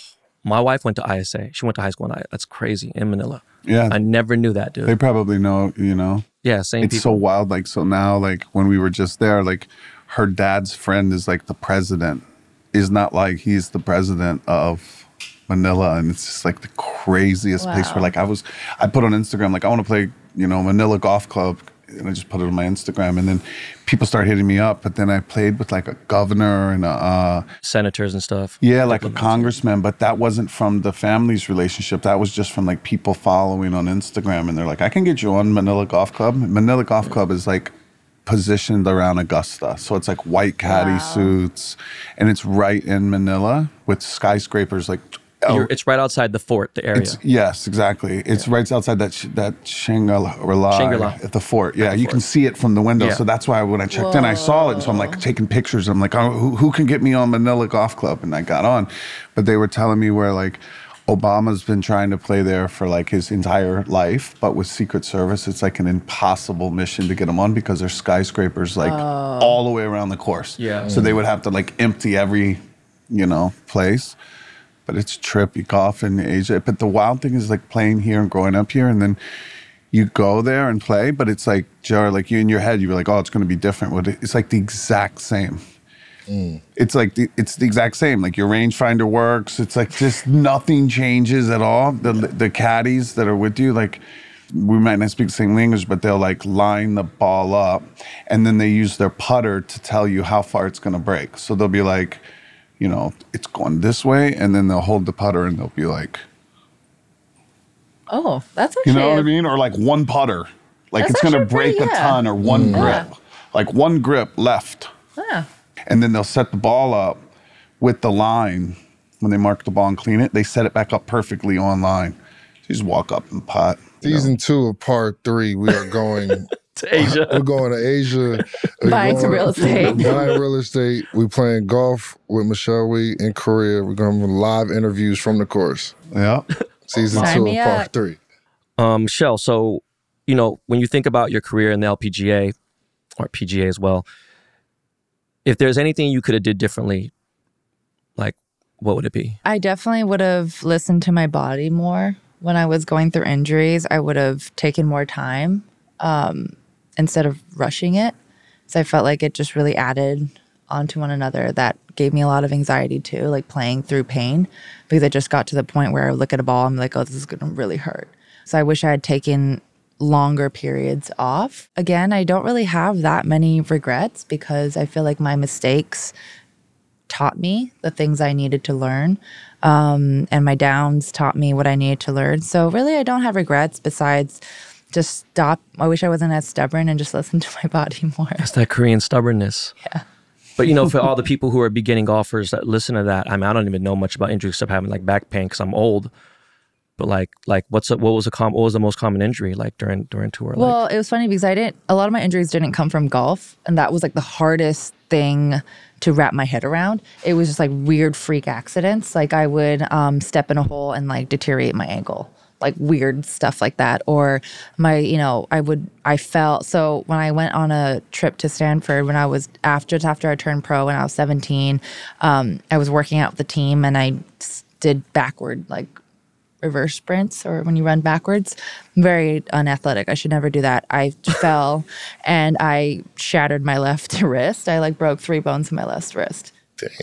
my wife went to ISA. She went to high school in ISA. That's crazy in Manila. Yeah. I never knew that, dude. they probably know, you know. yeah, same It's people. so wild. Like, so now, like, when we were just there, like, her dad's friend is like the president, is not like he's the president of Manila. And it's just like the craziest place where, like, I was, I put on Instagram, like, I want to play, you know, Manila Golf Club. And I just put it on my Instagram. And then people start hitting me up. But then I played with like a governor and a, uh, Senators and stuff. yeah, like a congressman, but that wasn't from the family's relationship. That was just from like people following on Instagram. And they're like, I can get you on Manila Golf Club. Manila Golf Club is like positioned around Augusta. So it's like white caddy Wow. suits. And it's right in Manila with skyscrapers like. Oh. You're, it's right outside the fort, the area. Oh. It's, yes, exactly. It's right outside that sh- that Shangri-La, Shangri-La. at the fort. Yeah, you can see it from the window. Yeah. So that's why when I checked in, I saw it. And so I'm like taking pictures. I'm like, oh, who, who can get me on Manila Golf Club? And I got on, but they were telling me where like Obama's been trying to play there for like his entire life, but with Secret Service, it's like an impossible mission to get him on because there's skyscrapers like oh. all the way around the course. Yeah. So they would have to like empty every, you know, place but it's a trip. You golf in Asia. But the wild thing is like playing here and growing up here, and then you go there and play, but it's like Joe, like you in your head, you're like, oh, it's going to be different. But it's like the exact same. Mm. It's like the, it's the exact same. Like your rangefinder works. It's like just nothing changes at all. The the caddies that are with you, like we might not speak the same language, but they'll like line the ball up, and then they use their putter to tell you how far it's going to break. So they'll be like, you know, it's going this way, and then they'll hold the putter and they'll be like, Oh, that's you know what I a- mean, or like one putter, like That's it's going to actually pretty- break a ton, or one mm. Yeah. grip, like one grip left Yeah. and then they'll set the ball up with the line when they mark the ball and clean it. They set it back up perfectly on line. So you just walk up and pot. you know. Season two of Par three, we are going. to Asia. We're going to Asia. We're Buying some real estate. Buying real estate. We playing golf with Michelle Wie in Korea. We're going to have live interviews from the course. Yeah. Season Sign two me of part up. three. Um, Michelle, so you know when you think about your career in the LPGA or PGA as well, if there's anything you could have did differently, like what would it be? I definitely would have listened to my body more when I was going through injuries. I would have taken more time um, instead of rushing it. So I felt like it just really added onto one another. That gave me a lot of anxiety too, like playing through pain, because I just got to the point where I look at a ball, I'm like, oh, this is going to really hurt. So I wish I had taken longer periods off. Again, I don't really have that many regrets because I feel like my mistakes taught me the things I needed to learn. Um, and my downs taught me what I needed to learn. So really, I don't have regrets besides just stop. I wish I wasn't as stubborn and just listen to my body more. That's that Korean stubbornness. Yeah. But you know, for all the people who are beginning golfers that listen to that, I mean, I don't even know much about injuries except having like back pain because I'm old. But like, like what's a, what was a com- what was the most common injury like during during tour? Like, Well, it was funny because I didn't. A lot of my injuries didn't come from golf, and that was like the hardest thing to wrap my head around. It was just like weird freak accidents. Like I would um, step in a hole and like deteriorate my ankle, like weird stuff like that. Or my, you know, I would I fell. So when I went on a trip to Stanford when I was after just after I turned pro when I was 17, um, I was working out with the team and i did backward like reverse sprints or when you run backwards. Very unathletic. I should never do that. I fell and I shattered my left wrist. I like broke three bones in my left wrist.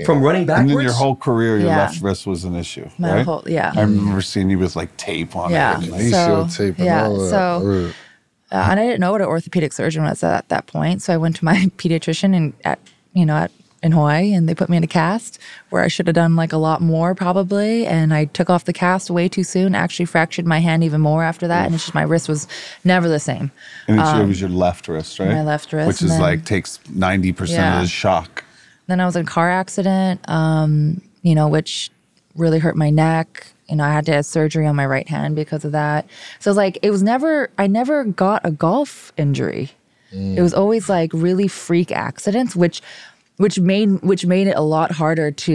From running backwards. And then your whole career, your Yeah. left wrist was an issue. My right? whole yeah. I remember seeing you with like tape on Yeah. it. and, I like, used So, to tape and yeah, all that. so- Really. Uh, and I didn't know what an orthopedic surgeon was at that point. So I went to my pediatrician and at you know at in Hawaii and they put me in a cast where I should have done like a lot more probably. And I took off the cast way too soon. Actually fractured my hand even more after that. And it's just my wrist was never the same. and it's, it was your left wrist, right? Um, my left wrist, Which is then- like takes 90% Yeah. of the shock. Then I was in a car accident, um, you know, which really hurt my neck. You know, I had to have surgery on my right hand because of that. So it's like it was never I never got a golf injury. It was always like really freak accidents, which which made which made it a lot harder to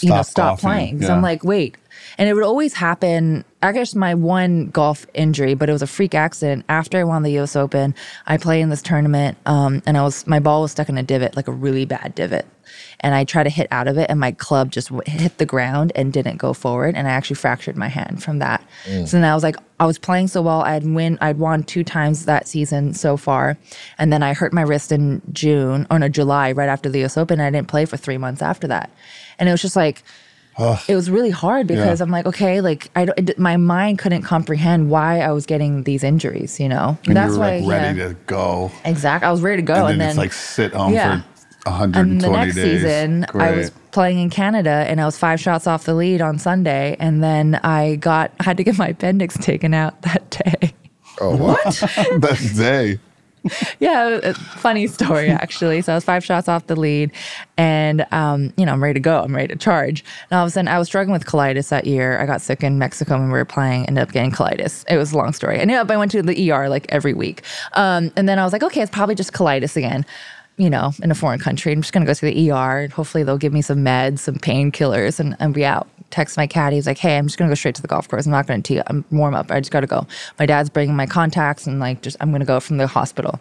you know Stop stop golfing, playing. So I'm like, wait. And it would always happen. I guess my one golf injury, but it was a freak accident. After I won the U.S. Open, I played in this tournament, um, and I was my ball was stuck in a divot, like a really bad divot. And I tried to hit out of it, and my club just w- hit the ground and didn't go forward, and I actually fractured my hand from that. So then I was like, I was playing so well. I'd win, I'd won two times that season so far, and then I hurt my wrist in June or no July, right after the U.S. Open. And I didn't play for three months after that, and it was just like it was really hard because Yeah. I'm like, okay, like I don't, it, my mind couldn't comprehend why I was getting these injuries, you know. And That's you were why, like ready yeah, to go. exact. I was ready to go, and and then, then, it's like sit home yeah. for 120 and the next days. season, I was playing in Canada, and I was five shots off the lead on Sunday, and then I got had to get my appendix taken out that day. Oh, what? that day. yeah, funny story actually. So I was five shots off the lead, and um, you know I'm ready to go. I'm ready to charge. And all of a sudden, I was struggling with colitis that year. I got sick in Mexico when we were playing. Ended up getting colitis. It was a long story. And yeah, but I went to the ER like every week. Um, and then I was like, okay, it's probably just colitis again. You know, in a foreign country. I'm just gonna go to the ER, and hopefully they'll give me some meds, some painkillers, and, and be out. Text my caddy. He's like, "Hey, I'm just gonna go straight to the golf course. I'm not gonna tee. I'm warm up. I just gotta go." My dad's bringing my contacts, and like, just I'm gonna go from the hospital.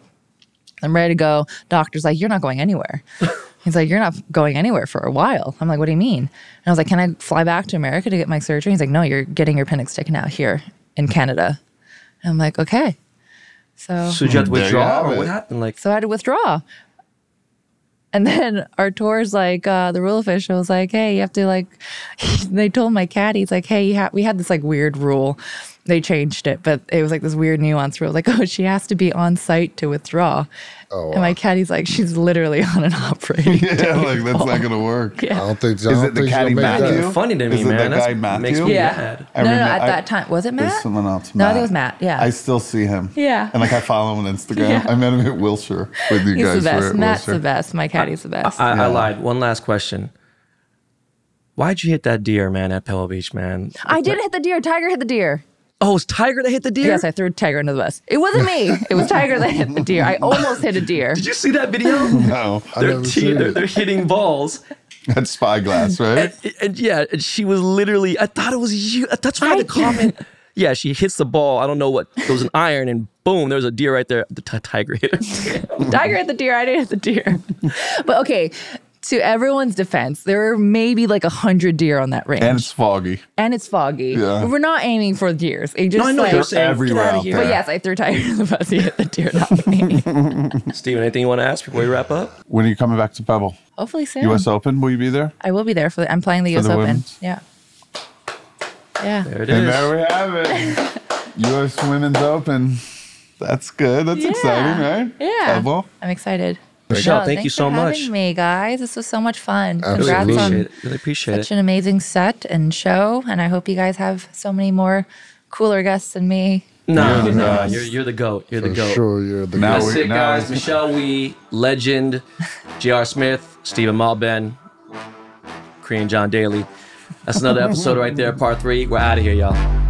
I'm ready to go. Doctor's like, you're not going anywhere. He's like, you're not going anywhere for a while. I'm like, what do you mean? And I was like, can I fly back to America to get my surgery? He's like, no, you're getting your appendix taken out here in Canada. And I'm like, okay. So, So you have to withdraw, or what happened? Like, so I had to withdraw. And then our tour's like, uh, the rule official was like, hey, you have to like, they told my caddy, it's like, hey, ha-, we had this like weird rule. They changed it, but it was like this weird nuance rule. Like, oh, she has to be on site to withdraw. Oh, And my caddy's like, she's literally on an operating Yeah, like that's not gonna work. Yeah. I don't think. I Is it the caddy Matthew? that. Funny to me, Is it man. that guy Matthew? makes me Yeah. mad. I no, no, remember- at I- that time. Was it There's Matt? someone else. No, I think it was Matt, yeah. I still see him. Yeah. And like I follow him on Instagram. Yeah. I met him at Wilshire with you He's guys. the best. for at Matt's the best. My caddy's the best. I, I Yeah. lied. One last question. Why'd you hit that deer, man, at Pebble Beach, man? I didn't hit the deer. Tiger hit the deer. Oh, it was Tiger that hit the deer? Yes, I threw Tiger into the bus. It wasn't me. It was Tiger that hit the deer. I almost hit a deer. Did you see that video? No, I they're, never te- seen they're, it. they're hitting balls. that's spyglass, right? And, and yeah, and she was literally, I thought it was you. That's why I- the comment. Yeah, she hits the ball. I don't know what. There was an iron, and boom, there was a deer right there. The t- tiger hit her. Tiger hit the deer. I didn't hit the deer. But okay, to everyone's defense, there are maybe like a hundred deer on that range, and it's foggy. and it's foggy. Yeah. We're not aiming for deers. It just no, I know like, you're saying. everywhere out out of here. But yes, I threw Tiger in the bus. He hit the deer, not me. Stephen, anything you want to ask before we wrap up? When are you coming back to Pebble? Hopefully soon. U.S. Open? Will you be there? I will be there for. The, I'm playing the U.S. the Open. women's? Yeah. Yeah. There it And there we have it. U.S. Women's Open. That's good. That's Yeah. exciting, right? Yeah. Pebble. I'm excited. Michelle, No, thank you thanks so for much. having me, guys. This was so much fun. Really Congrats Absolutely. appreciate on it. Really appreciate such it. an amazing set and show, and I hope you guys have so many more cooler guests than me. No, You're the no, best. you're, you're the goat. You're the For goat. sure, you're the Now That's we- it, now guys. Michelle Wie, legend, J.R. Smith, Stephen Malbon, Korean John Daly. That's another episode right there, Par three. We're out of here, y'all.